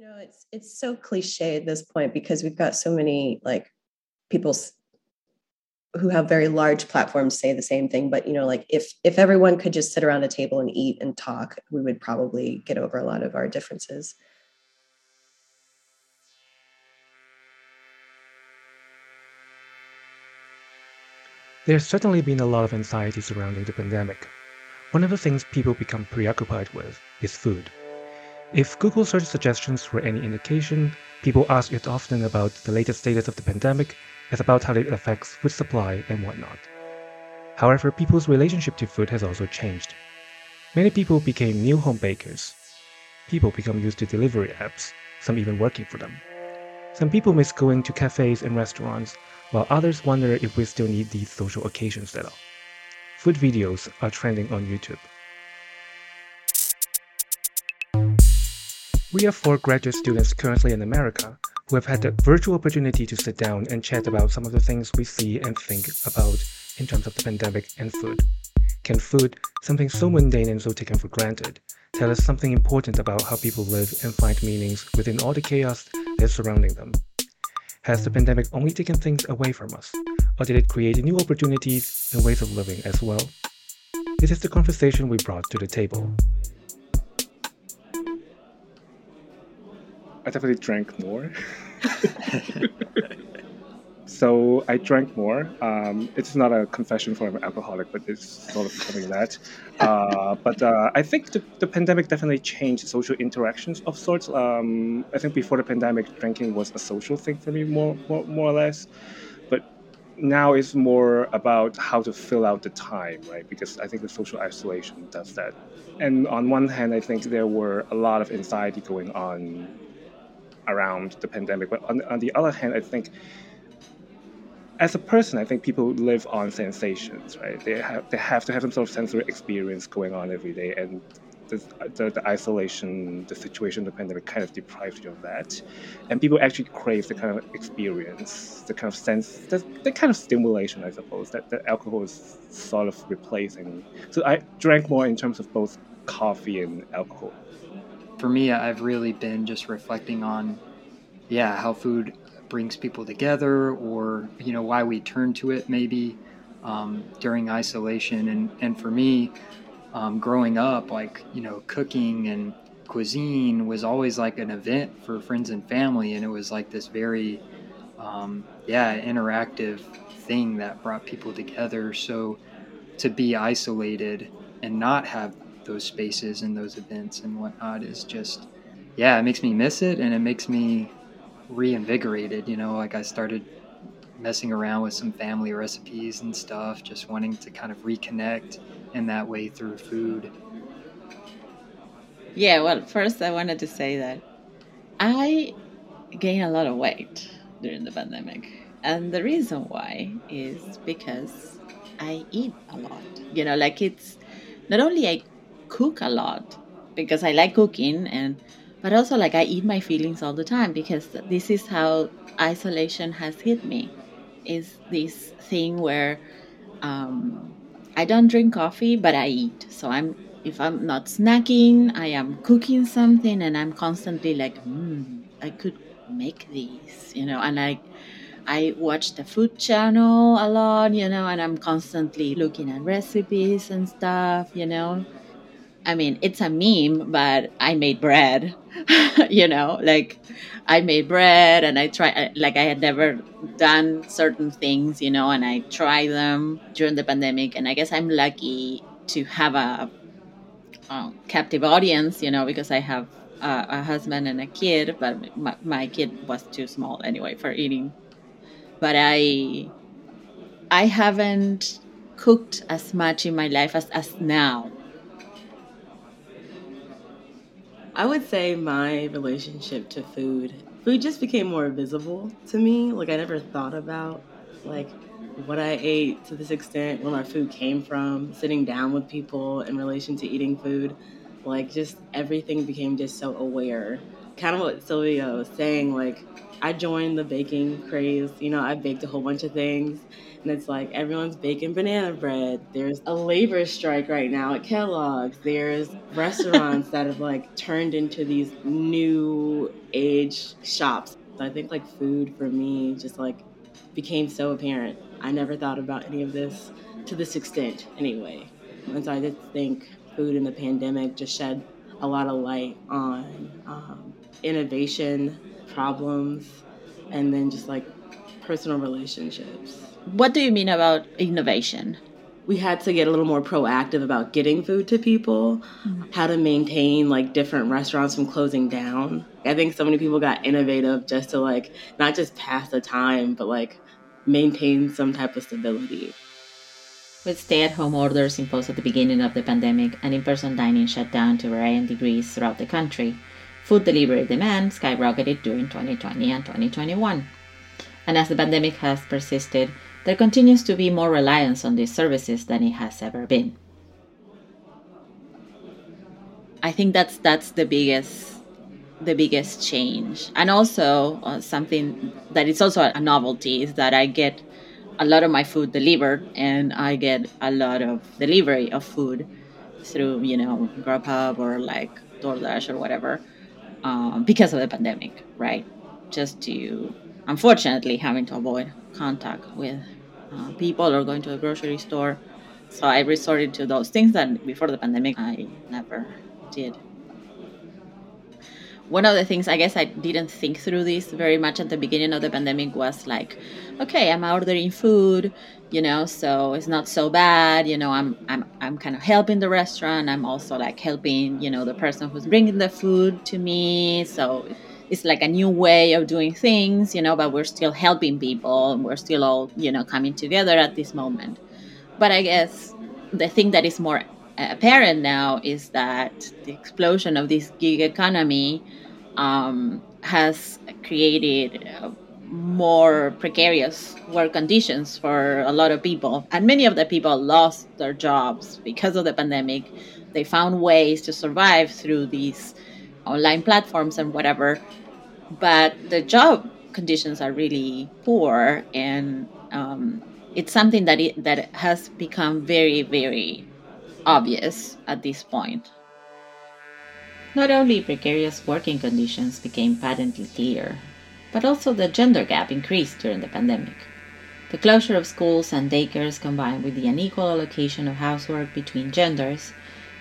you know, it's it's so cliche at this point because we've got so many like people who have very large platforms say the same thing but you know like if if everyone could just sit around a table and eat and talk we would probably get over a lot of our differences There's certainly been a lot of anxiety surrounding the pandemic. One of the things people become preoccupied with is food. If Google search suggestions were any indication, people ask it often about the latest status of the pandemic as about how it affects food supply and whatnot. However, people's relationship to food has also changed. Many people became new home bakers. People become used to delivery apps, some even working for them. Some people miss going to cafes and restaurants, while others wonder if we still need these social occasions at all. Food videos are trending on YouTube. We have four graduate students currently in America who have had the virtual opportunity to sit down and chat about some of the things we see and think about in terms of the pandemic and food. Can food, something so mundane and so taken for granted, tell us something important about how people live and find meanings within all the chaos that's surrounding them? Has the pandemic only taken things away from us, or did it create new opportunities and ways of living as well? This is the conversation we brought to the table. I definitely drank more. so I drank more. Um, it's not a confession for an alcoholic, but it's sort of something that. Uh, but uh, I think the, the, pandemic definitely changed social interactions of sorts. Um, I think before the pandemic, drinking was a social thing for me, more, more, more or less. But now it's more about how to fill out the time, right? Because I think the social isolation does that. And on one hand, I think there were a lot of anxiety going on around the pandemic. But on, on the other hand, I think as a person, I think people live on sensations, right? They have they have to have some sort of sensory experience going on every day, and the, the, isolation, the situation, the pandemic kind of deprives you of that. And people actually crave the kind of experience, the kind of sense, the, the kind of stimulation, I suppose, that, that alcohol is sort of replacing. So I drank more in terms of both coffee and alcohol for me, I've really been just reflecting on, yeah, how food brings people together, or you know why we turn to it maybe um, during isolation. And and for me, um, growing up, like you know, cooking and cuisine was always like an event for friends and family, and it was like this very, um, yeah, interactive thing that brought people together. So to be isolated and not have those spaces and those events and whatnot is just yeah it makes me miss it and it makes me reinvigorated you know like i started messing around with some family recipes and stuff just wanting to kind of reconnect in that way through food. Yeah well first i wanted to say that i gained a lot of weight during the pandemic. And the reason why is because i eat a lot. You know like it's not only i cook a lot because I like cooking and but also like I eat my feelings all the time because this is how isolation has hit me is this thing where um, I don't drink coffee but I eat. So I'm if I'm not snacking I am cooking something and I'm constantly like mm, I could make these you know and I I watch the food channel a lot you know and I'm constantly looking at recipes and stuff you know I mean, it's a meme, but I made bread, you know, like I made bread and I try, like I had never done certain things, you know, and I try them during the pandemic. And I guess I'm lucky to have a, a captive audience, you know, because I have a, a husband and a kid, but my, my kid was too small anyway for eating. But I, I haven't cooked as much in my life as, as now I would say my relationship to food, food just became more visible to me. Like I never thought about like what I ate to this extent, where my food came from, sitting down with people in relation to eating food. Like just everything became just so aware. Kind of what Sylvia was saying, like I joined the baking craze. You know, I baked a whole bunch of things and it's like everyone's baking banana bread. There's a labor strike right now at Kellogg's. There's restaurants that have like turned into these new age shops. So I think like food for me just like became so apparent. I never thought about any of this to this extent anyway. And so I did think food in the pandemic just shed a lot of light on um, innovation, problems, and then just like personal relationships. What do you mean about innovation? we had to get a little more proactive about getting food to people, mm-hmm. how to maintain like different restaurants from closing down. I think so many people got innovative just to like not just pass the time, but like maintain some type of stability. With stay at home orders imposed at the beginning of the pandemic and in person dining shut down to varying degrees throughout the country, food delivery demand skyrocketed during 2020 and 2021. And as the pandemic has persisted, there continues to be more reliance on these services than it has ever been. I think that's that's the biggest the biggest change, and also uh, something that is also a novelty is that I get a lot of my food delivered, and I get a lot of delivery of food through you know Grubhub or like DoorDash or whatever um, because of the pandemic, right? Just to unfortunately having to avoid contact with uh, people or going to a grocery store. So I resorted to those things that before the pandemic I never did. One of the things I guess I didn't think through this very much at the beginning of the pandemic was like, okay, I'm ordering food, you know, so it's not so bad, you know, I'm I'm I'm kind of helping the restaurant. I'm also like helping, you know, the person who's bringing the food to me. So it's like a new way of doing things, you know, but we're still helping people we're still all, you know, coming together at this moment. But I guess the thing that is more apparent now is that the explosion of this gig economy um, has created uh, more precarious work conditions for a lot of people. And many of the people lost their jobs because of the pandemic. They found ways to survive through these online platforms and whatever but the job conditions are really poor and um, it's something that it, that has become very very obvious at this point. Not only precarious working conditions became patently clear but also the gender gap increased during the pandemic. The closure of schools and daycares combined with the unequal allocation of housework between genders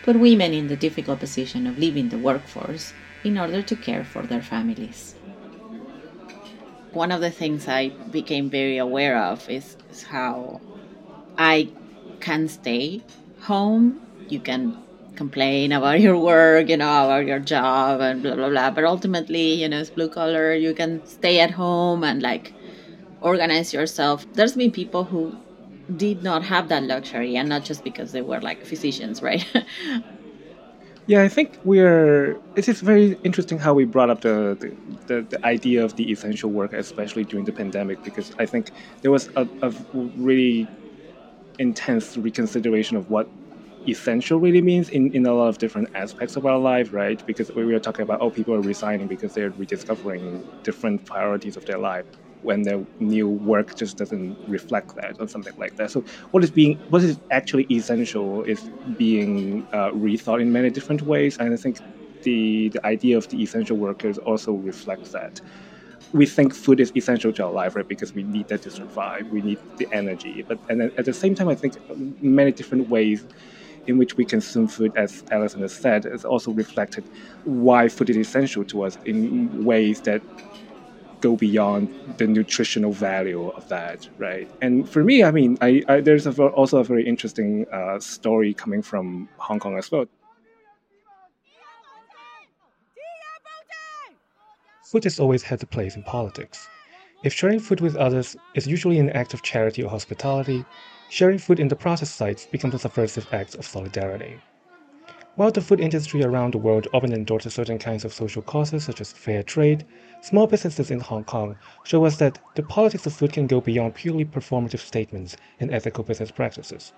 put women in the difficult position of leaving the workforce in order to care for their families. One of the things I became very aware of is, is how I can stay home. You can complain about your work, you know, about your job and blah blah blah. But ultimately, you know, it's blue collar. You can stay at home and like organize yourself. There's been people who did not have that luxury, and not just because they were like physicians, right? Yeah, I think we're. It is very interesting how we brought up the, the, the, the, idea of the essential work, especially during the pandemic, because I think there was a, a really intense reconsideration of what essential really means in, in a lot of different aspects of our life, right? Because we were talking about, oh, people are resigning because they're rediscovering different priorities of their life when their new work just doesn't reflect that or something like that. So what is being what is actually essential is being uh, rethought in many different ways, and I think the the idea of the essential workers also reflects that. We think food is essential to our life, right? Because we need that to survive. We need the energy, but and at the same time, I think many different ways in which we consume food, as Allison has said, is also reflected why food is essential to us in ways that go beyond the nutritional value of that, right? And for me, I mean, I, I there's a, also a very interesting uh, story coming from Hong Kong as well. Food has always had a place in politics. If sharing food with others is usually an act of charity or hospitality, sharing food in the process sites becomes a subversive act of solidarity. While the food industry around the world often endorses certain kinds of social causes such as fair trade, Small businesses in Hong Kong show us that the politics of food can go beyond purely performative statements and ethical business practices.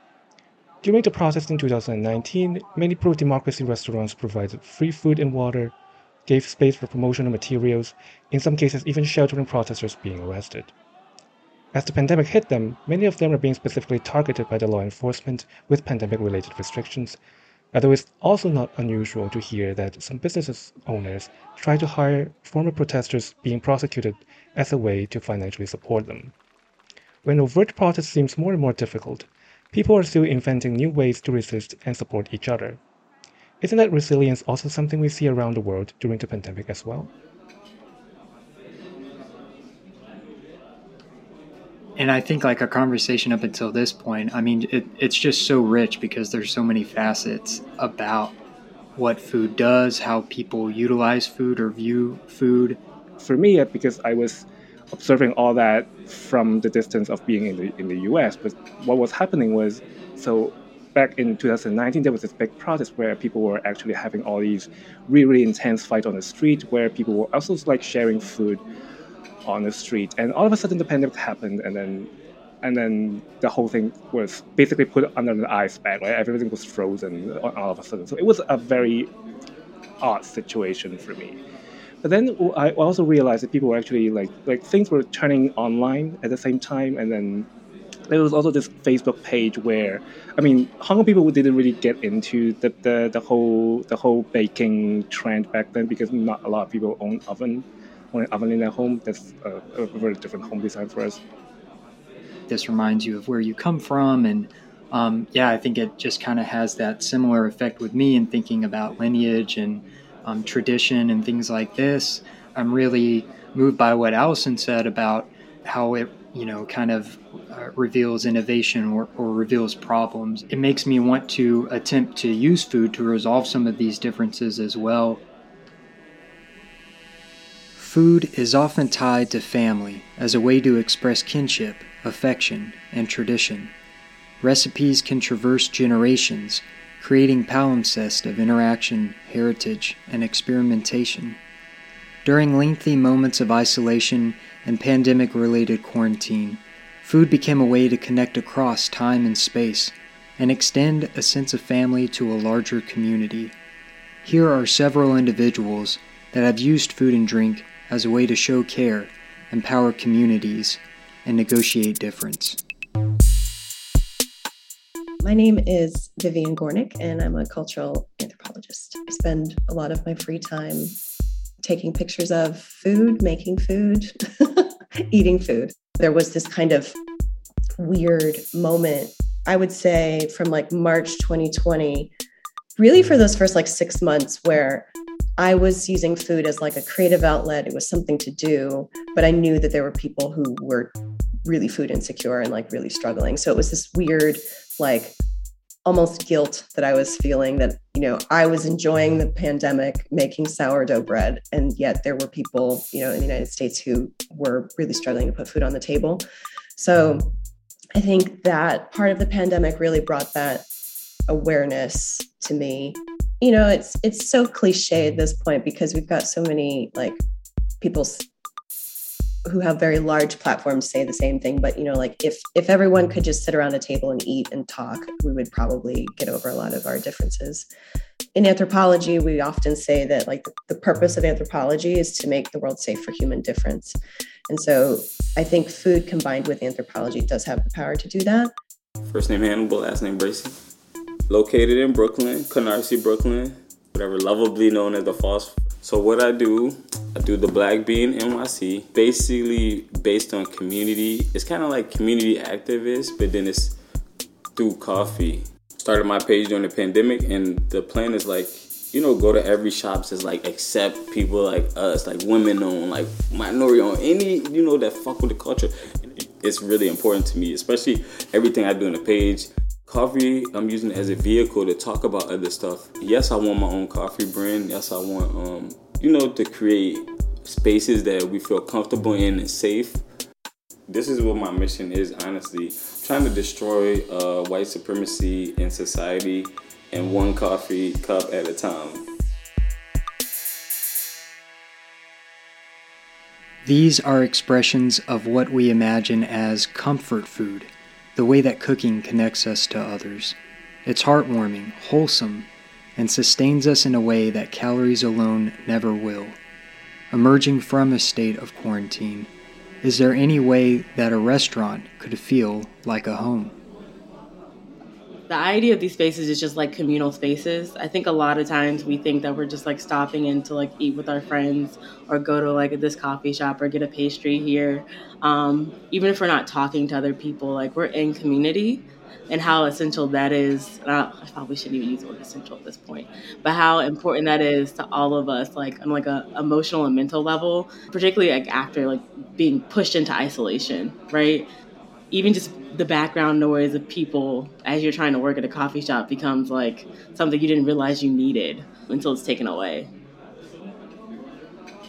During the protest in 2019, many pro democracy restaurants provided free food and water, gave space for promotional materials, in some cases, even sheltering protesters being arrested. As the pandemic hit them, many of them are being specifically targeted by the law enforcement with pandemic related restrictions, Although it's also not unusual to hear that some business owners try to hire former protesters being prosecuted as a way to financially support them. When overt protest seems more and more difficult, people are still inventing new ways to resist and support each other. Isn't that resilience also something we see around the world during the pandemic as well? And I think like a conversation up until this point, I mean, it, it's just so rich because there's so many facets about what food does, how people utilize food or view food. For me, uh, because I was observing all that from the distance of being in the in the U.S. But what was happening was, so back in 2019, there was this big protest where people were actually having all these really, intense fights on the street, where people were also like sharing food on the street, and all of a sudden the pandemic happened, and then and then the whole thing was basically put under the ice bag, right? Everything was frozen all of a sudden. So it was a very odd situation for me. But then I also realized that people were actually like like things were turning online at the same time, and then there was also this Facebook page where, I mean, Hong Kong people didn't really get into the, the, the whole the whole baking trend back then because not a lot of people own oven, own an oven in their home. That's a, a very different home design for us. This reminds you of where you come from, and um, yeah, I think it just kind of has that similar effect with me in thinking about lineage and um, tradition and things like this. I'm really moved by what Allison said about how it, you know, kind of uh, reveals innovation or, or reveals problems. It makes me want to attempt to use food to resolve some of these differences as well. Food is often tied to family as a way to express kinship, affection, and tradition. Recipes can traverse generations creating palimpsest of interaction, heritage, and experimentation. During lengthy moments of isolation and pandemic related quarantine, food became a way to connect across time and space and extend a sense of family to a larger community. Here are several individuals that have used food and drink as a way to show care, empower communities, and negotiate difference. My name is Vivian Gornick, and I'm a cultural anthropologist. I spend a lot of my free time taking pictures of food, making food, eating food. There was this kind of weird moment, I would say, from like March 2020, really for those first like six months where I was using food as like a creative outlet. It was something to do, but I knew that there were people who were really food insecure and like really struggling. So it was this weird like almost guilt that I was feeling that, you know, I was enjoying the pandemic making sourdough bread. And yet there were people, you know, in the United States who were really struggling to put food on the table. So I think that part of the pandemic really brought that awareness to me. You know, it's it's so cliche at this point because we've got so many like people who have very large platforms say the same thing but you know like if if everyone could just sit around a table and eat and talk we would probably get over a lot of our differences. In anthropology we often say that like the purpose of anthropology is to make the world safe for human difference. And so i think food combined with anthropology does have the power to do that. First name hannibal last name bracy located in brooklyn canarsie brooklyn whatever lovably known as the falls so what I do, I do the Black Bean NYC, basically based on community. It's kind of like community activists, but then it's through coffee. Started my page during the pandemic, and the plan is like, you know, go to every shop says like accept people like us, like women on, like minority on, any you know that fuck with the culture. It's really important to me, especially everything I do on the page. Coffee, I'm using it as a vehicle to talk about other stuff. Yes, I want my own coffee brand. Yes, I want, um, you know, to create spaces that we feel comfortable in and safe. This is what my mission is, honestly. trying to destroy uh, white supremacy in society and one coffee cup at a time. These are expressions of what we imagine as comfort food the way that cooking connects us to others. It's heartwarming, wholesome, and sustains us in a way that calories alone never will. Emerging from a state of quarantine, is there any way that a restaurant could feel like a home? The idea of these spaces is just like communal spaces. I think a lot of times we think that we're just like stopping in to like eat with our friends or go to like this coffee shop or get a pastry here. Um, even if we're not talking to other people, like we're in community and how essential that is. I, I probably shouldn't even use the word essential at this point, but how important that is to all of us, like on like a emotional and mental level, particularly like after like being pushed into isolation, right? Even just the background noise of people as you're trying to work at a coffee shop becomes like something you didn't realize you needed until it's taken away.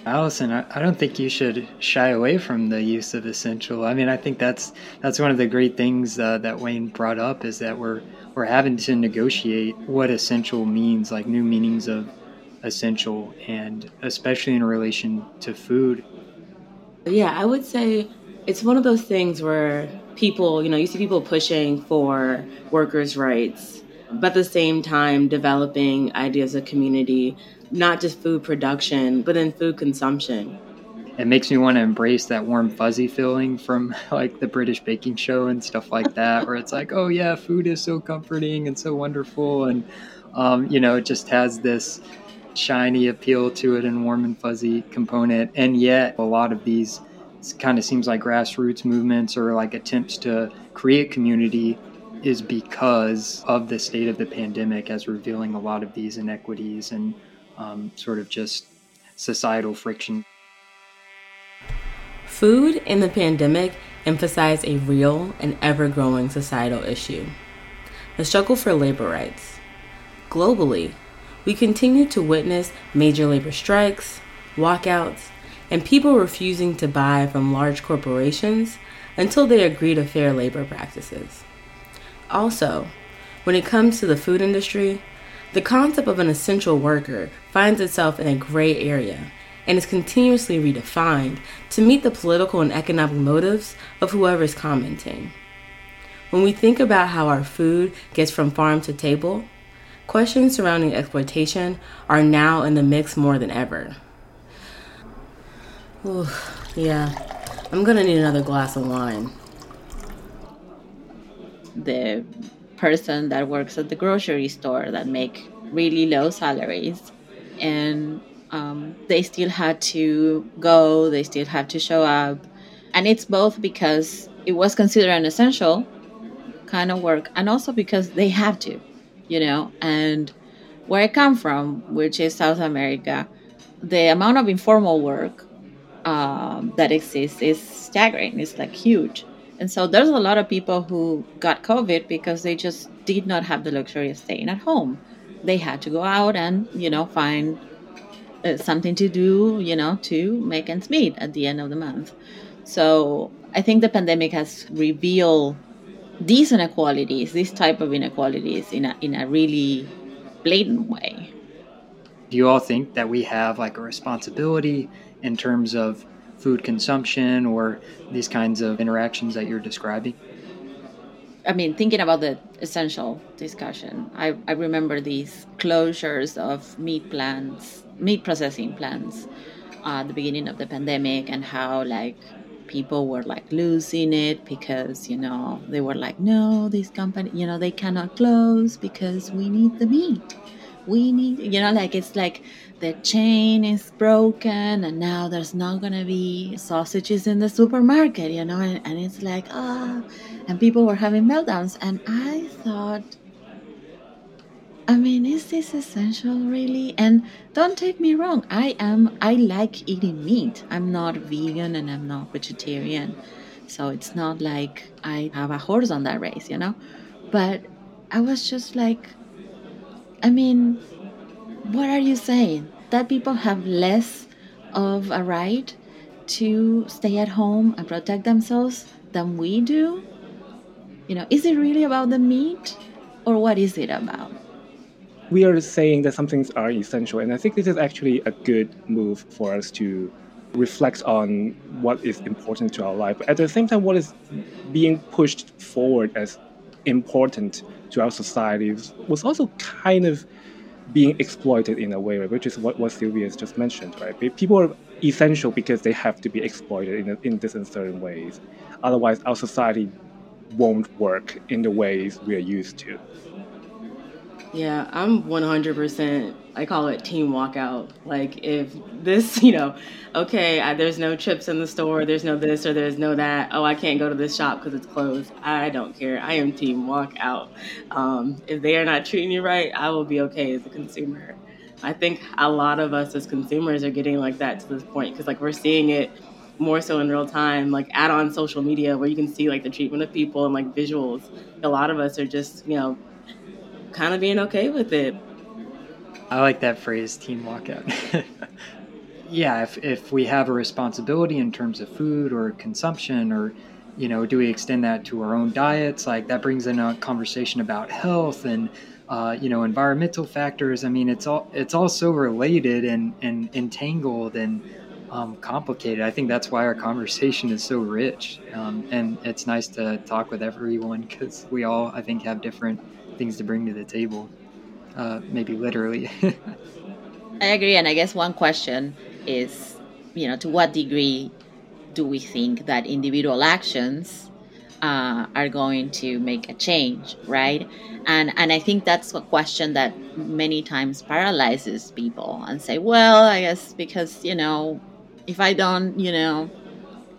Allison, I, I don't think you should shy away from the use of essential. I mean, I think that's that's one of the great things uh, that Wayne brought up is that we're we're having to negotiate what essential means, like new meanings of essential, and especially in relation to food. Yeah, I would say it's one of those things where people, you know, you see people pushing for workers' rights, but at the same time developing ideas of community, not just food production, but in food consumption. It makes me want to embrace that warm fuzzy feeling from like the British baking show and stuff like that, where it's like, oh yeah, food is so comforting and so wonderful, and um, you know, it just has this shiny appeal to it and warm and fuzzy component, and yet a lot of these kind of seems like grassroots movements or like attempts to create community is because of the state of the pandemic as revealing a lot of these inequities and um, sort of just societal friction. Food in the pandemic emphasized a real and ever growing societal issue the struggle for labor rights. Globally, we continue to witness major labor strikes, walkouts, and people refusing to buy from large corporations until they agree to fair labor practices. Also, when it comes to the food industry, the concept of an essential worker finds itself in a gray area and is continuously redefined to meet the political and economic motives of whoever is commenting. When we think about how our food gets from farm to table, questions surrounding exploitation are now in the mix more than ever. Ooh, yeah. I'm gonna need another glass of wine. The person that works at the grocery store that make really low salaries and um, they still had to go they still have to show up and it's both because it was considered an essential kind of work and also because they have to you know and where i come from which is south america the amount of informal work um, that exists is staggering. It's like huge. And so there's a lot of people who got COVID because they just did not have the luxury of staying at home. They had to go out and, you know, find uh, something to do, you know, to make ends meet at the end of the month. So I think the pandemic has revealed these inequalities, this type of inequalities, in a, in a really blatant way. Do you all think that we have like a responsibility in terms of food consumption or these kinds of interactions that you're describing? I mean, thinking about the essential discussion, I, I remember these closures of meat plants, meat processing plants uh, at the beginning of the pandemic, and how like people were like losing it because you know they were like, no, this company, you know, they cannot close because we need the meat. We need, you know, like it's like the chain is broken and now there's not gonna be sausages in the supermarket, you know, and, and it's like, ah, oh. and people were having meltdowns. And I thought, I mean, is this essential really? And don't take me wrong, I am, I like eating meat. I'm not vegan and I'm not vegetarian. So it's not like I have a horse on that race, you know? But I was just like, I mean, what are you saying? That people have less of a right to stay at home and protect themselves than we do? You know, is it really about the meat or what is it about? We are saying that some things are essential, and I think this is actually a good move for us to reflect on what is important to our life. But at the same time, what is being pushed forward as important to our societies was also kind of being exploited in a way, right? which is what, what Sylvia has just mentioned, right? People are essential because they have to be exploited in, in this and certain ways. Otherwise, our society won't work in the ways we are used to. Yeah, I'm 100%. I call it team walkout. Like, if this, you know, okay, I, there's no chips in the store, there's no this or there's no that. Oh, I can't go to this shop because it's closed. I don't care. I am team walkout. Um, if they are not treating you right, I will be okay as a consumer. I think a lot of us as consumers are getting like that to this point because, like, we're seeing it more so in real time, like add on social media where you can see like the treatment of people and like visuals. A lot of us are just, you know, kind of being okay with it. I like that phrase, team walkout. yeah, if, if we have a responsibility in terms of food or consumption, or, you know, do we extend that to our own diets? Like that brings in a conversation about health and, uh, you know, environmental factors. I mean, it's all it's all so related and, and entangled and um, complicated. I think that's why our conversation is so rich, um, and it's nice to talk with everyone because we all, I think, have different things to bring to the table. Uh, maybe literally. I agree, and I guess one question is, you know, to what degree do we think that individual actions uh, are going to make a change, right? And and I think that's a question that many times paralyzes people and say, well, I guess because you know, if I don't, you know,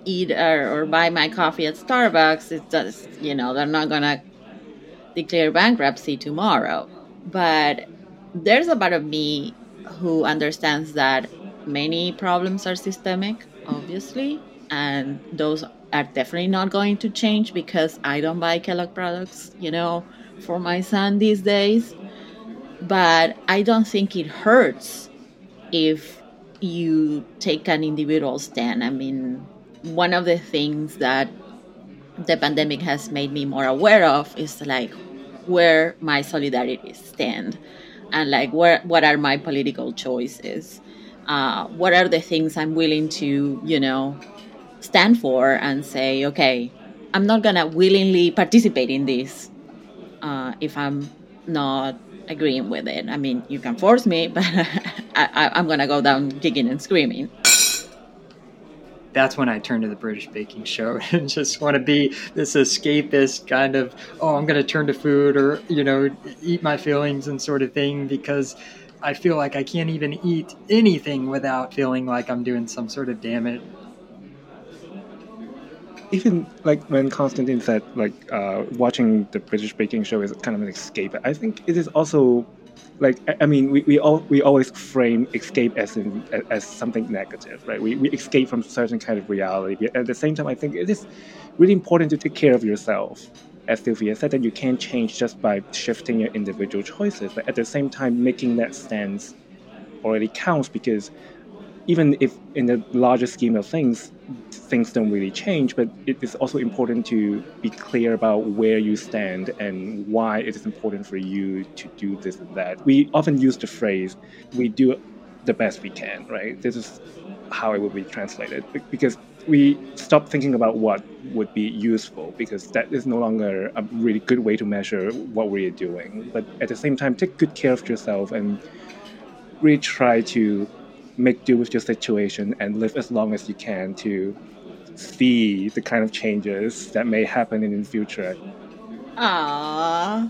eat or, or buy my coffee at Starbucks, it does, you know, they're not gonna declare bankruptcy tomorrow. But there's a part of me who understands that many problems are systemic, obviously, and those are definitely not going to change because I don't buy Kellogg products, you know, for my son these days. But I don't think it hurts if you take an individual stand. I mean, one of the things that the pandemic has made me more aware of is like where my solidarity stand and like where what are my political choices uh, what are the things i'm willing to you know stand for and say okay i'm not gonna willingly participate in this uh, if i'm not agreeing with it. I mean you can force me but I, i'm gonna go down kicking and screaming that's when I turn to the British Baking Show and just want to be this escapist kind of, oh, I'm going to turn to food or, you know, eat my feelings and sort of thing because I feel like I can't even eat anything without feeling like I'm doing some sort of damage. Even like when Constantine said, like uh, watching the British Baking Show is kind of an escape. I think it is also like I mean, we, we all we always frame escape as in as something negative, right? We, we escape from certain kind of reality. At the same time, I think it is really important to take care of yourself. As Sylvia said, that you can't change just by shifting your individual choices, but at the same time, making that stance already counts because even if in the larger scheme of things, things don't really change, but it is also important to be clear about where you stand and why it is important for you to do this and that. We often use the phrase, we do the best we can, right? This is how it would be translated because we stop thinking about what would be useful because that is no longer a really good way to measure what we're doing. But at the same time, take good care of yourself and really try to make do with your situation and live as long as you can to see the kind of changes that may happen in the future. Ah,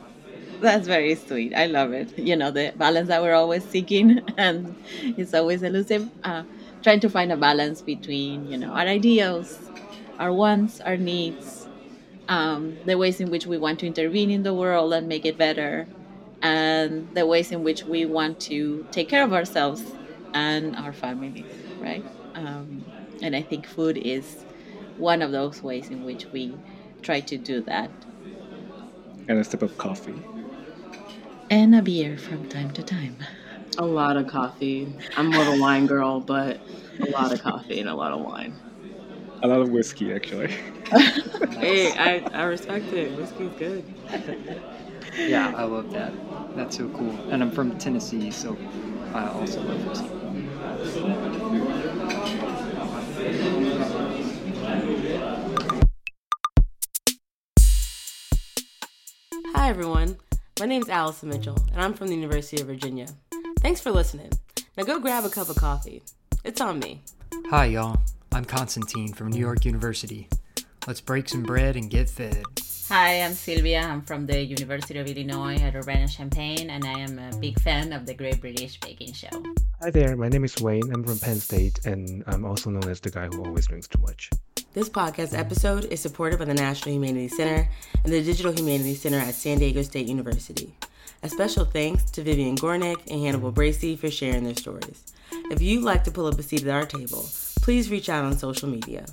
that's very sweet. I love it. You know, the balance that we're always seeking, and it's always elusive. Uh, trying to find a balance between, you know, our ideals, our wants, our needs, um, the ways in which we want to intervene in the world and make it better, and the ways in which we want to take care of ourselves and our families, right? Um, and I think food is one of those ways in which we try to do that. And a sip of coffee. And a beer from time to time. A lot of coffee. I'm more of a wine girl, but a lot of coffee and a lot of wine. A lot of whiskey, actually. hey, I, I respect it. Whiskey's good. yeah, I love that. That's so cool. And I'm from Tennessee, so I also love whiskey. Hi, everyone. My name is Allison Mitchell, and I'm from the University of Virginia. Thanks for listening. Now go grab a cup of coffee. It's on me. Hi, y'all. I'm Constantine from New York University. Let's break some bread and get fed. Hi, I'm Sylvia. I'm from the University of Illinois at Urbana-Champaign, and I am a big fan of the Great British Baking Show. Hi there, my name is Wayne. I'm from Penn State, and I'm also known as the guy who always drinks too much. This podcast episode is supported by the National Humanities Center and the Digital Humanities Center at San Diego State University. A special thanks to Vivian Gornick and Hannibal Bracy for sharing their stories. If you'd like to pull up a seat at our table, please reach out on social media.